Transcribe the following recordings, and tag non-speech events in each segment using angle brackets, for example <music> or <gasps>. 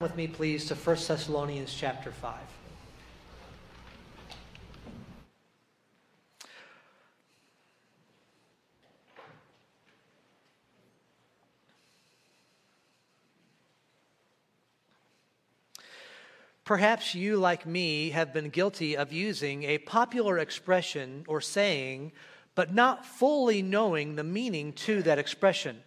with me, please, to 1 Thessalonians chapter 5. Perhaps you, like me, have been guilty of using a popular expression or saying, but not fully knowing the meaning to that expression.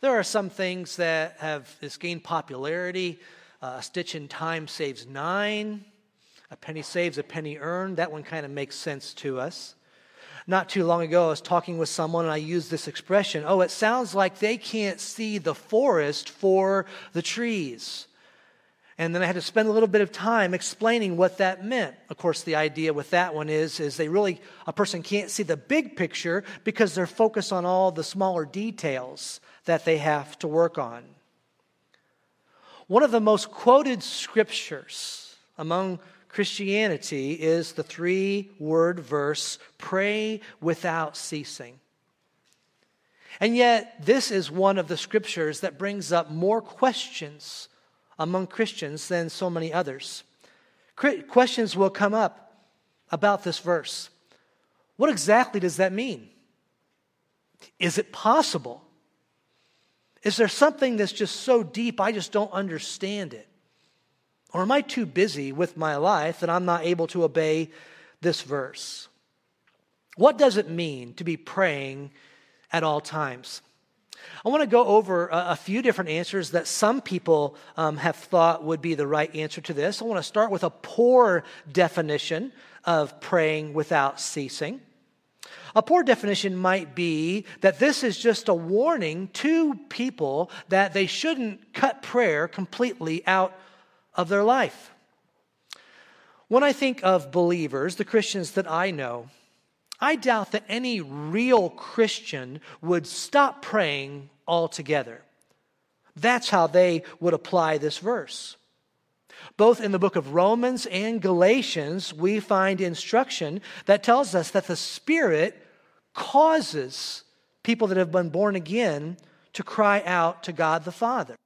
There are some things that have this gained popularity. Uh, a stitch in time saves nine. A penny saves, a penny earned. That one kind of makes sense to us. Not too long ago, I was talking with someone and I used this expression oh, it sounds like they can't see the forest for the trees. And then I had to spend a little bit of time explaining what that meant. Of course, the idea with that one is, is they really, a person can't see the big picture because they're focused on all the smaller details that they have to work on. One of the most quoted scriptures among Christianity is the three word verse, pray without ceasing. And yet, this is one of the scriptures that brings up more questions among Christians than so many others. Questions will come up about this verse. What exactly does that mean? Is it possible? Is there something that's just so deep I just don't understand it? Or am I too busy with my life that I'm not able to obey this verse? What does it mean to be praying at all times? I want to go over a, a few different answers that some people um, have thought would be the right answer to this. I want to start with a poor definition of praying without ceasing. A poor definition might be that this is just a warning to people that they shouldn't cut prayer completely out of their life. When I think of believers, the Christians that I know, I doubt that any real Christian would stop praying altogether. That's how they would apply this verse. Both in the book of Romans and Galatians, we find instruction that tells us that the Spirit causes people that have been born again to cry out to God the Father.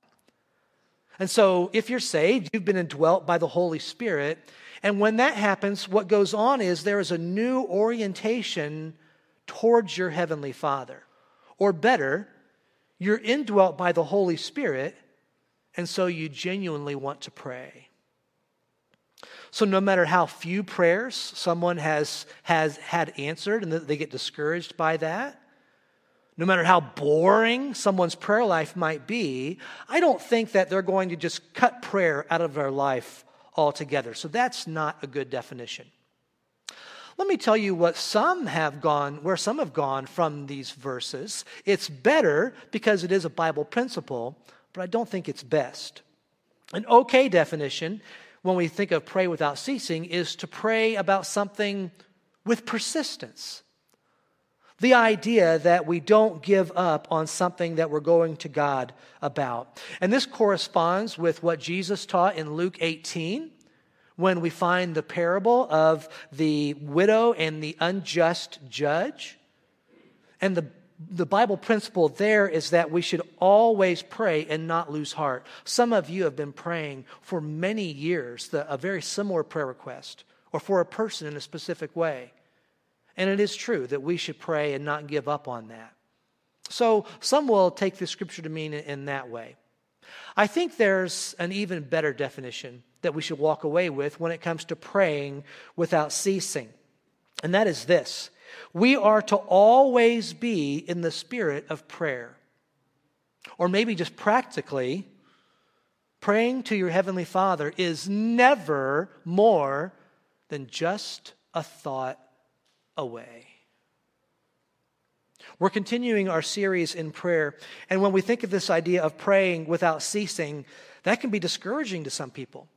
And so, if you're saved, you've been indwelt by the Holy Spirit, and when that happens, what goes on is there is a new orientation towards your Heavenly Father. Or better, you're indwelt by the Holy Spirit, and so you genuinely want to pray. So, no matter how few prayers someone has, has had answered and they get discouraged by that, no matter how boring someone's prayer life might be, I don't think that they're going to just cut prayer out of their life altogether. So that's not a good definition. Let me tell you what some have gone, where some have gone from these verses. It's better because it is a Bible principle, but I don't think it's best. An okay definition, when we think of pray without ceasing, is to pray about something with persistence. The idea that we don't give up on something that we're going to God about. And this corresponds with what Jesus taught in Luke 18 when we find the parable of the widow and the unjust judge. And the, the Bible principle there is that we should always pray and not lose heart. Some of you have been praying for many years the, a very similar prayer request or for a person in a specific way. And it is true that we should pray and not give up on that. So some will take the scripture to mean in that way. I think there's an even better definition that we should walk away with when it comes to praying without ceasing. And that is this we are to always be in the spirit of prayer. Or maybe just practically, praying to your Heavenly Father is never more than just a thought away. We're continuing our series in prayer, and when we think of this idea of praying without ceasing, that can be discouraging to some people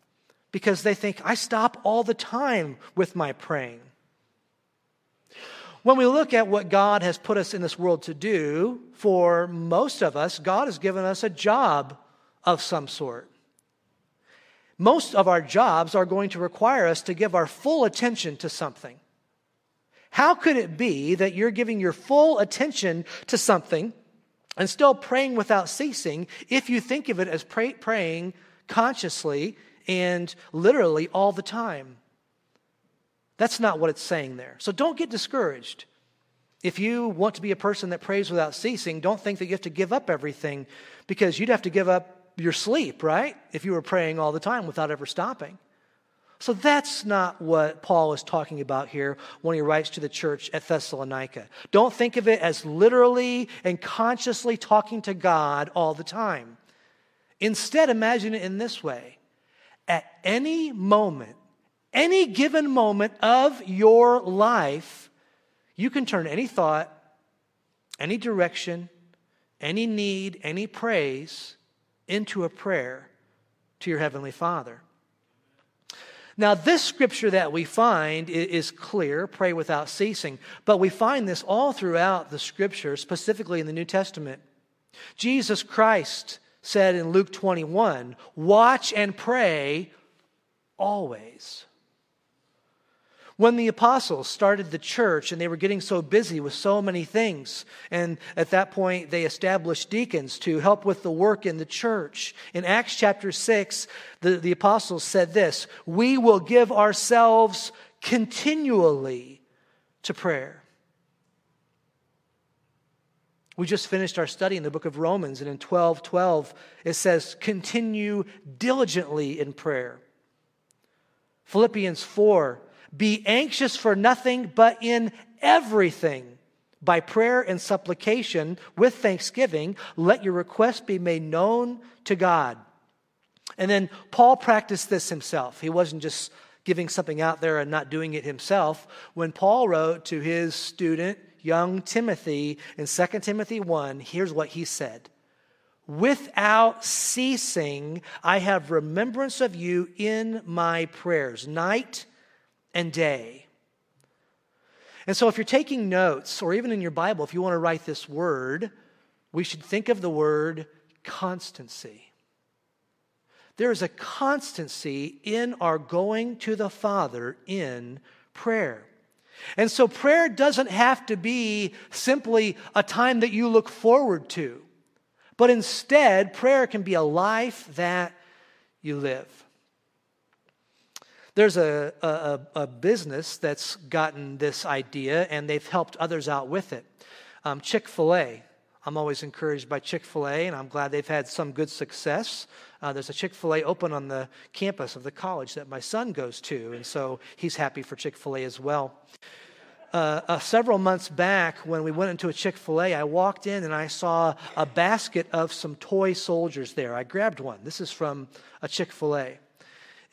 because they think, I stop all the time with my praying. When we look at what God has put us in this world to do, for most of us, God has given us a job of some sort. Most of our jobs are going to require us to give our full attention to something. How could it be that you're giving your full attention to something and still praying without ceasing if you think of it as pray, praying consciously and literally all the time. That's not what it's saying there. So don't get discouraged. If you want to be a person that prays without ceasing, don't think that you have to give up everything because you'd have to give up your sleep, right? If you were praying all the time without ever stopping. So that's not what Paul is talking about here when he writes to the church at Thessalonica. Don't think of it as literally and consciously talking to God all the time. Instead, imagine it in this way at any moment, any given moment of your life, you can turn any thought, any direction, any need, any praise into a prayer to your Heavenly Father. Now, this scripture that we find is clear pray without ceasing, but we find this all throughout the scripture, specifically in the New Testament. Jesus Christ said in Luke 21 watch and pray always. When the apostles started the church and they were getting so busy with so many things, and at that point they established deacons to help with the work in the church. In Acts chapter 6, the, the apostles said this We will give ourselves continually to prayer. We just finished our study in the book of Romans, and in 12 12, it says, Continue diligently in prayer. Philippians 4 be anxious for nothing, but in everything, by prayer and supplication, with thanksgiving, let your requests be made known to God. And then Paul practiced this himself. He wasn't just giving something out there and not doing it himself. When Paul wrote to his student, young Timothy, in 2 Timothy 1, here's what he said Without ceasing, I have remembrance of you in my prayers, night and day. And so, if you're taking notes, or even in your Bible, if you want to write this word, we should think of the word constancy. There is a constancy in our going to the Father in prayer. And so, prayer doesn't have to be simply a time that you look forward to, but instead, prayer can be a life that you live. There's a, a, a, business that's gotten this idea and they've helped others out with it. Um, Chick fil A. I'm always encouraged by Chick fil A, and I'm glad they've had some good success. Uh, there's a Chick fil A open on the campus of the college that my son goes to, and so he's happy for Chick fil A as well. Uh, uh, several months back, when we went into a Chick fil A, I walked in and I saw a basket of some toy soldiers there. I grabbed one. This is from a Chick fil A.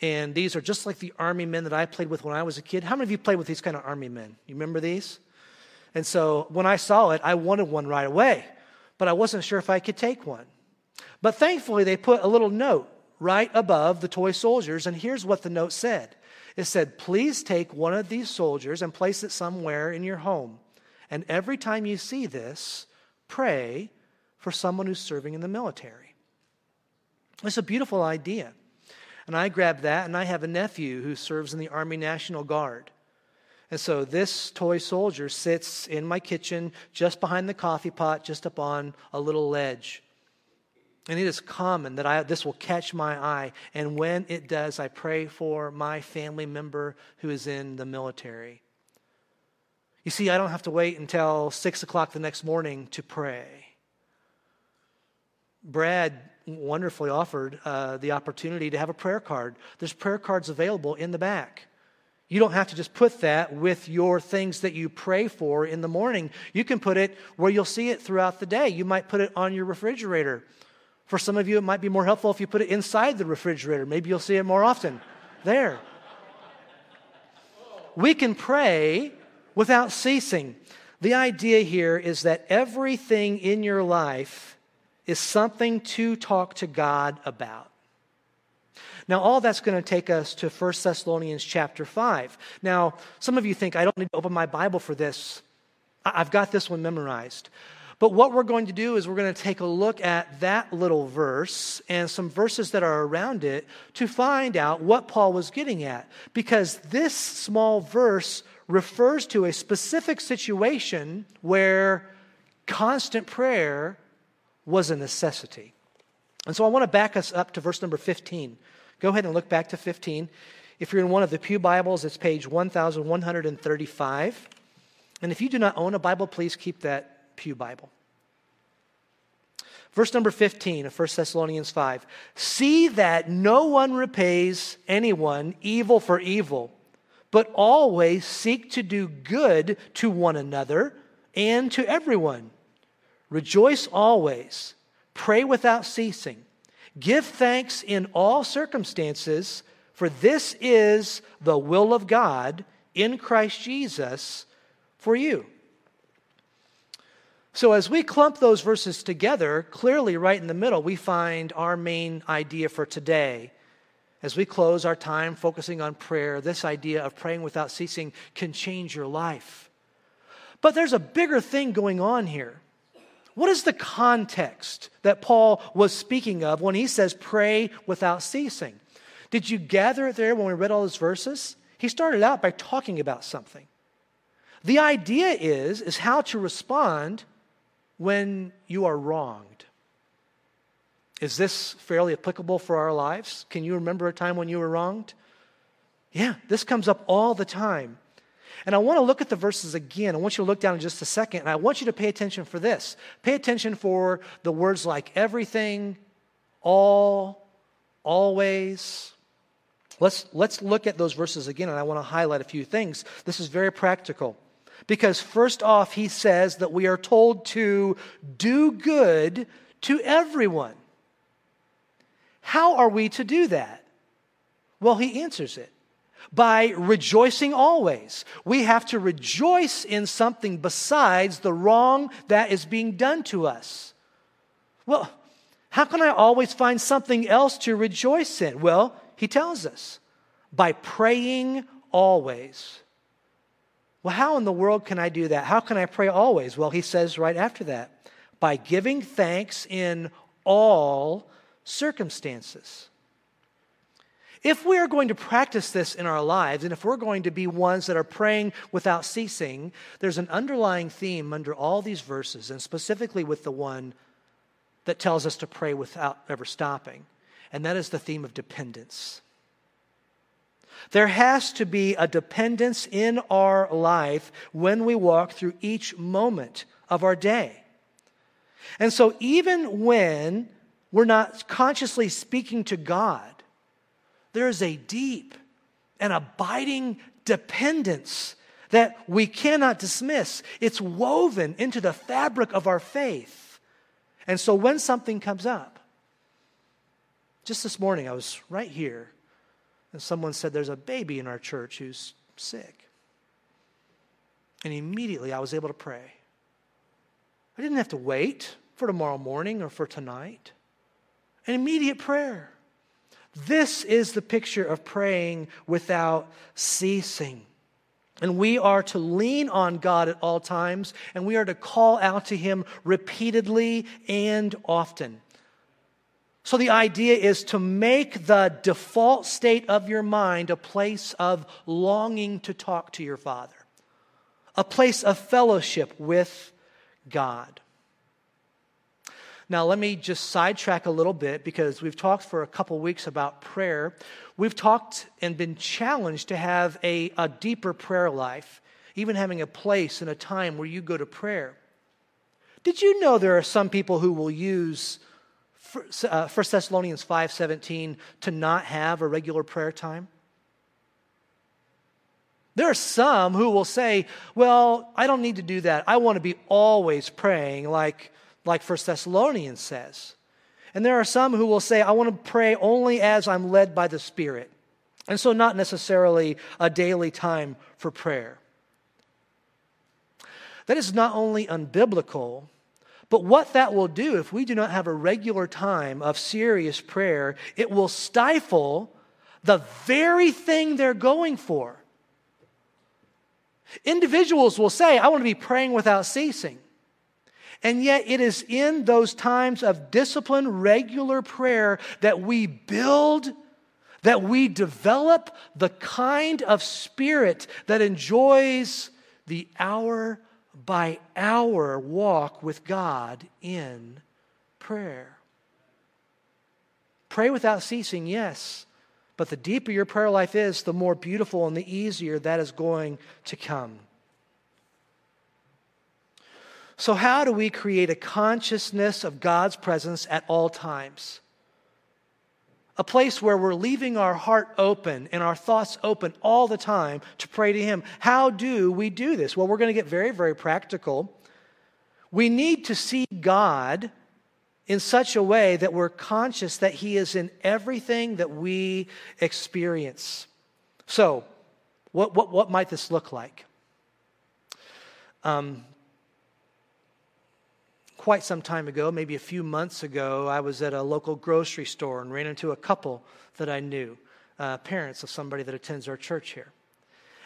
And these are just like the army men that I played with when I was a kid. How many of you played with these kind of army men? You remember these? And so when I saw it, I wanted one right away, but I wasn't sure if I could take one. But thankfully, they put a little note right above the toy soldiers, and here's what the note said it said, Please take one of these soldiers and place it somewhere in your home. And every time you see this, pray for someone who's serving in the military. It's a beautiful idea. And I grab that, and I have a nephew who serves in the Army National Guard. And so this toy soldier sits in my kitchen just behind the coffee pot, just up on a little ledge. And it is common that I, this will catch my eye. And when it does, I pray for my family member who is in the military. You see, I don't have to wait until 6 o'clock the next morning to pray. Brad wonderfully offered uh, the opportunity to have a prayer card. There's prayer cards available in the back. You don't have to just put that with your things that you pray for in the morning. You can put it where you'll see it throughout the day. You might put it on your refrigerator. For some of you, it might be more helpful if you put it inside the refrigerator. Maybe you'll see it more often there. We can pray without ceasing. The idea here is that everything in your life is something to talk to God about. Now, all that's going to take us to 1 Thessalonians chapter 5. Now, some of you think, I don't need to open my Bible for this. I've got this one memorized. But what we're going to do is we're going to take a look at that little verse and some verses that are around it to find out what Paul was getting at. Because this small verse refers to a specific situation where constant prayer was a necessity. And so I want to back us up to verse number 15. Go ahead and look back to 15. If you're in one of the Pew Bibles, it's page 1135. And if you do not own a Bible, please keep that Pew Bible. Verse number 15 of 1 Thessalonians 5 See that no one repays anyone evil for evil, but always seek to do good to one another and to everyone. Rejoice always, pray without ceasing, give thanks in all circumstances, for this is the will of God in Christ Jesus for you. So, as we clump those verses together, clearly right in the middle, we find our main idea for today. As we close our time focusing on prayer, this idea of praying without ceasing can change your life. But there's a bigger thing going on here. What is the context that Paul was speaking of when he says pray without ceasing? Did you gather it there when we read all those verses? He started out by talking about something. The idea is, is how to respond when you are wronged. Is this fairly applicable for our lives? Can you remember a time when you were wronged? Yeah, this comes up all the time. And I want to look at the verses again. I want you to look down in just a second, and I want you to pay attention for this. Pay attention for the words like everything, all, always. Let's, let's look at those verses again, and I want to highlight a few things. This is very practical. Because, first off, he says that we are told to do good to everyone. How are we to do that? Well, he answers it by rejoicing always. We have to rejoice in something besides the wrong that is being done to us. Well, how can I always find something else to rejoice in? Well, he tells us by praying always. Well, how in the world can I do that? How can I pray always? Well, he says right after that by giving thanks in all circumstances. If we are going to practice this in our lives, and if we're going to be ones that are praying without ceasing, there's an underlying theme under all these verses, and specifically with the one that tells us to pray without ever stopping, and that is the theme of dependence. There has to be a dependence in our life when we walk through each moment of our day. And so, even when we're not consciously speaking to God, there is a deep and abiding dependence that we cannot dismiss. It's woven into the fabric of our faith. And so when something comes up, just this morning, I was right here, and someone said, There's a baby in our church who's sick. And immediately I was able to pray. I didn't have to wait for tomorrow morning or for tonight. An immediate prayer. This is the picture of praying without ceasing. And we are to lean on God at all times, and we are to call out to Him repeatedly and often. So, the idea is to make the default state of your mind a place of longing to talk to your Father, a place of fellowship with God. Now, let me just sidetrack a little bit because we've talked for a couple weeks about prayer. We've talked and been challenged to have a, a deeper prayer life, even having a place and a time where you go to prayer. Did you know there are some people who will use 1 uh, Thessalonians 5:17 to not have a regular prayer time? There are some who will say, "Well, I don't need to do that. I want to be always praying like like 1 Thessalonians says. And there are some who will say, I want to pray only as I'm led by the Spirit. And so, not necessarily a daily time for prayer. That is not only unbiblical, but what that will do if we do not have a regular time of serious prayer, it will stifle the very thing they're going for. Individuals will say, I want to be praying without ceasing. And yet, it is in those times of disciplined, regular prayer that we build, that we develop the kind of spirit that enjoys the hour by hour walk with God in prayer. Pray without ceasing, yes. But the deeper your prayer life is, the more beautiful and the easier that is going to come. So, how do we create a consciousness of God's presence at all times? A place where we're leaving our heart open and our thoughts open all the time to pray to Him. How do we do this? Well, we're going to get very, very practical. We need to see God in such a way that we're conscious that He is in everything that we experience. So, what, what, what might this look like? Um, quite some time ago, maybe a few months ago, I was at a local grocery store and ran into a couple that I knew, uh, parents of somebody that attends our church here.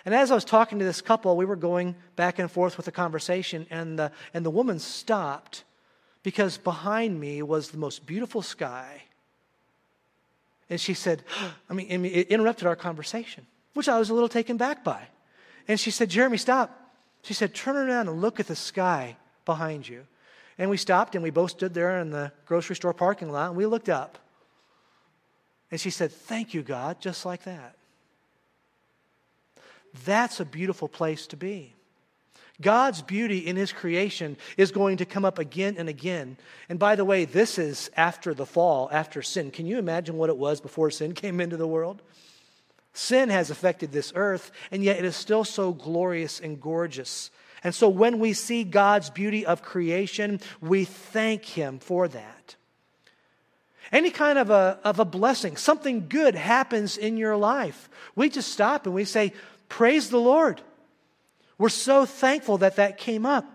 And as I was talking to this couple, we were going back and forth with the conversation, and the, and the woman stopped because behind me was the most beautiful sky. And she said, <gasps> I mean, it interrupted our conversation, which I was a little taken back by. And she said, Jeremy, stop. She said, turn around and look at the sky behind you. And we stopped and we both stood there in the grocery store parking lot and we looked up. And she said, Thank you, God, just like that. That's a beautiful place to be. God's beauty in His creation is going to come up again and again. And by the way, this is after the fall, after sin. Can you imagine what it was before sin came into the world? Sin has affected this earth, and yet it is still so glorious and gorgeous. And so when we see God's beauty of creation, we thank Him for that. Any kind of a, of a blessing, something good happens in your life. We just stop and we say, Praise the Lord. We're so thankful that that came up.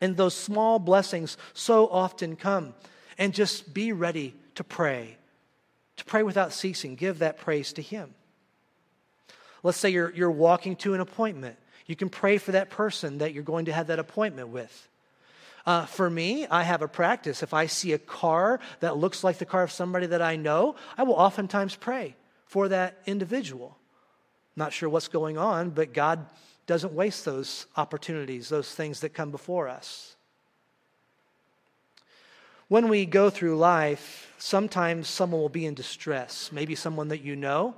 And those small blessings so often come. And just be ready to pray, to pray without ceasing. Give that praise to Him. Let's say you're, you're walking to an appointment you can pray for that person that you're going to have that appointment with. Uh, for me, I have a practice. If I see a car that looks like the car of somebody that I know, I will oftentimes pray for that individual. Not sure what's going on, but God doesn't waste those opportunities, those things that come before us. When we go through life, sometimes someone will be in distress. Maybe someone that you know,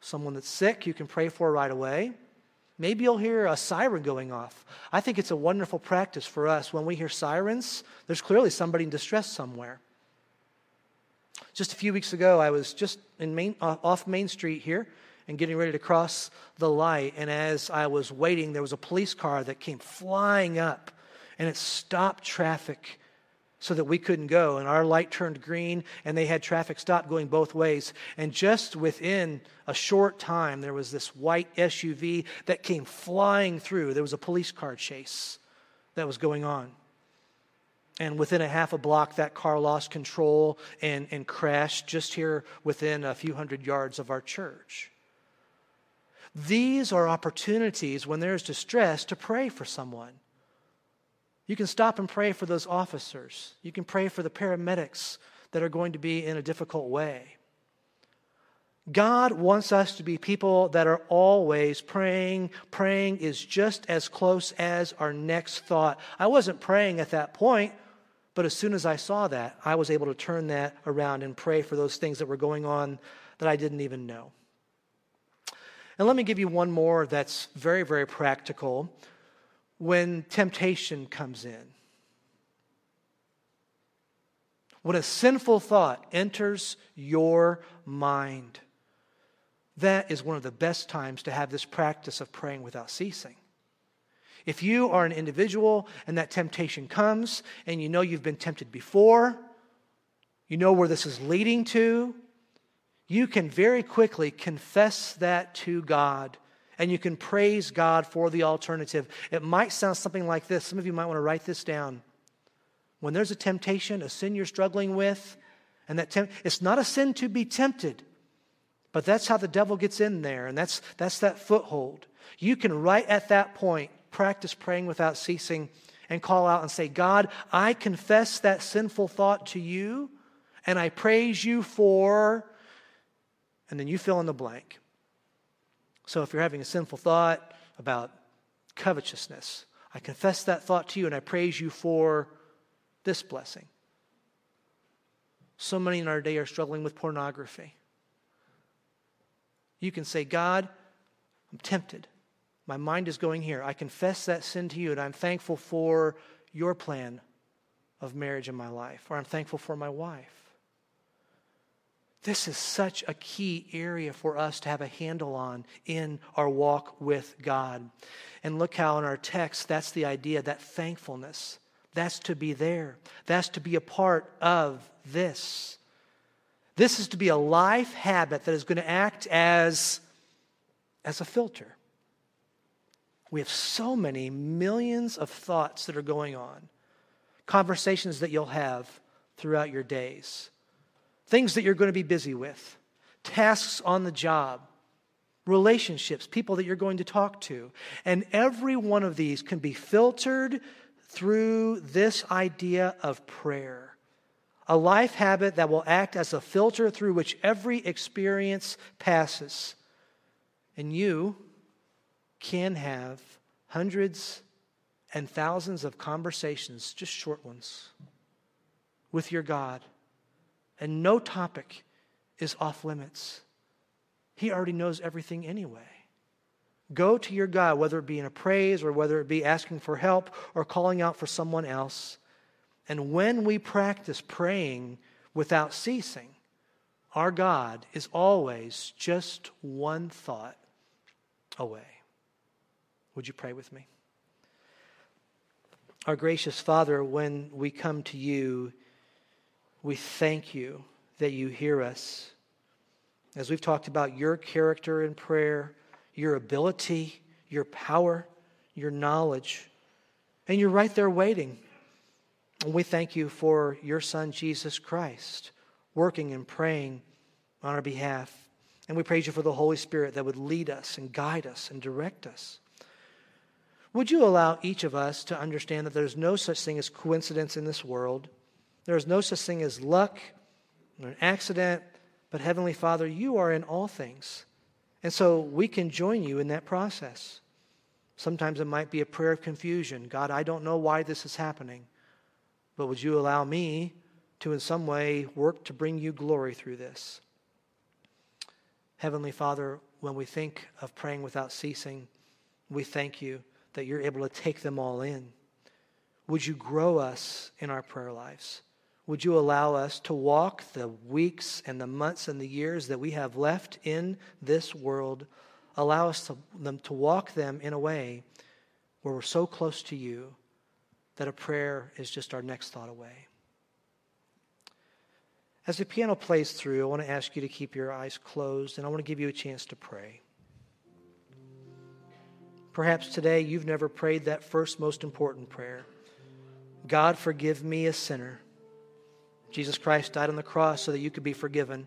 someone that's sick, you can pray for right away. Maybe you'll hear a siren going off. I think it's a wonderful practice for us. When we hear sirens, there's clearly somebody in distress somewhere. Just a few weeks ago, I was just in main, uh, off Main Street here and getting ready to cross the light. And as I was waiting, there was a police car that came flying up and it stopped traffic so that we couldn't go. And our light turned green, and they had traffic stop going both ways. And just within a short time, there was this white SUV that came flying through. There was a police car chase that was going on. And within a half a block, that car lost control and, and crashed just here within a few hundred yards of our church. These are opportunities when there's distress to pray for someone. You can stop and pray for those officers. You can pray for the paramedics that are going to be in a difficult way. God wants us to be people that are always praying. Praying is just as close as our next thought. I wasn't praying at that point, but as soon as I saw that, I was able to turn that around and pray for those things that were going on that I didn't even know. And let me give you one more that's very, very practical when temptation comes in. When a sinful thought enters your mind, that is one of the best times to have this practice of praying without ceasing. If you are an individual and that temptation comes and you know you've been tempted before, you know where this is leading to, you can very quickly confess that to God and you can praise God for the alternative. It might sound something like this. Some of you might want to write this down. When there's a temptation, a sin you're struggling with, and that temp- it's not a sin to be tempted, but that's how the devil gets in there, and that's, that's that foothold. You can, right at that point, practice praying without ceasing and call out and say, God, I confess that sinful thought to you, and I praise you for, and then you fill in the blank. So if you're having a sinful thought about covetousness, I confess that thought to you and I praise you for this blessing. So many in our day are struggling with pornography. You can say, God, I'm tempted. My mind is going here. I confess that sin to you, and I'm thankful for your plan of marriage in my life, or I'm thankful for my wife. This is such a key area for us to have a handle on in our walk with God. And look how in our text, that's the idea that thankfulness, that's to be there, that's to be a part of this. This is to be a life habit that is going to act as, as a filter. We have so many millions of thoughts that are going on, conversations that you'll have throughout your days, things that you're going to be busy with, tasks on the job, relationships, people that you're going to talk to. And every one of these can be filtered through this idea of prayer. A life habit that will act as a filter through which every experience passes. And you can have hundreds and thousands of conversations, just short ones, with your God. And no topic is off limits. He already knows everything anyway. Go to your God, whether it be in a praise or whether it be asking for help or calling out for someone else. And when we practice praying without ceasing, our God is always just one thought away. Would you pray with me? Our gracious Father, when we come to you, we thank you that you hear us. As we've talked about your character in prayer, your ability, your power, your knowledge, and you're right there waiting. And we thank you for your Son, Jesus Christ, working and praying on our behalf. And we praise you for the Holy Spirit that would lead us and guide us and direct us. Would you allow each of us to understand that there's no such thing as coincidence in this world? There is no such thing as luck or an accident, but Heavenly Father, you are in all things. And so we can join you in that process. Sometimes it might be a prayer of confusion God, I don't know why this is happening, but would you allow me to, in some way, work to bring you glory through this? Heavenly Father, when we think of praying without ceasing, we thank you that you're able to take them all in. Would you grow us in our prayer lives? Would you allow us to walk the weeks and the months and the years that we have left in this world? Allow us to, them, to walk them in a way where we're so close to you that a prayer is just our next thought away. As the piano plays through, I want to ask you to keep your eyes closed and I want to give you a chance to pray. Perhaps today you've never prayed that first most important prayer God, forgive me, a sinner. Jesus Christ died on the cross so that you could be forgiven.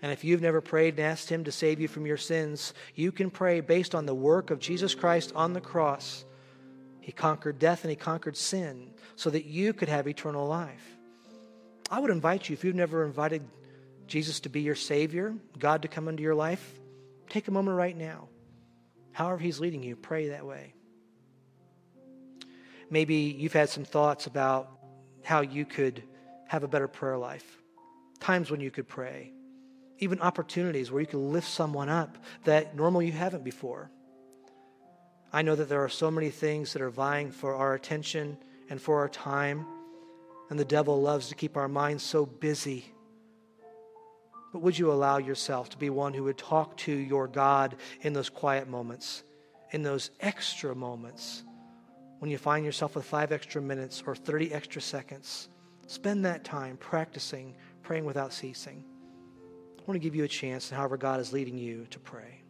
And if you've never prayed and asked Him to save you from your sins, you can pray based on the work of Jesus Christ on the cross. He conquered death and He conquered sin so that you could have eternal life. I would invite you, if you've never invited Jesus to be your Savior, God to come into your life, take a moment right now. However, He's leading you, pray that way. Maybe you've had some thoughts about how you could have a better prayer life, times when you could pray, even opportunities where you could lift someone up that normally you haven't before. I know that there are so many things that are vying for our attention and for our time, and the devil loves to keep our minds so busy. But would you allow yourself to be one who would talk to your God in those quiet moments, in those extra moments, when you find yourself with five extra minutes or 30 extra seconds? Spend that time practicing praying without ceasing. I want to give you a chance, however, God is leading you to pray.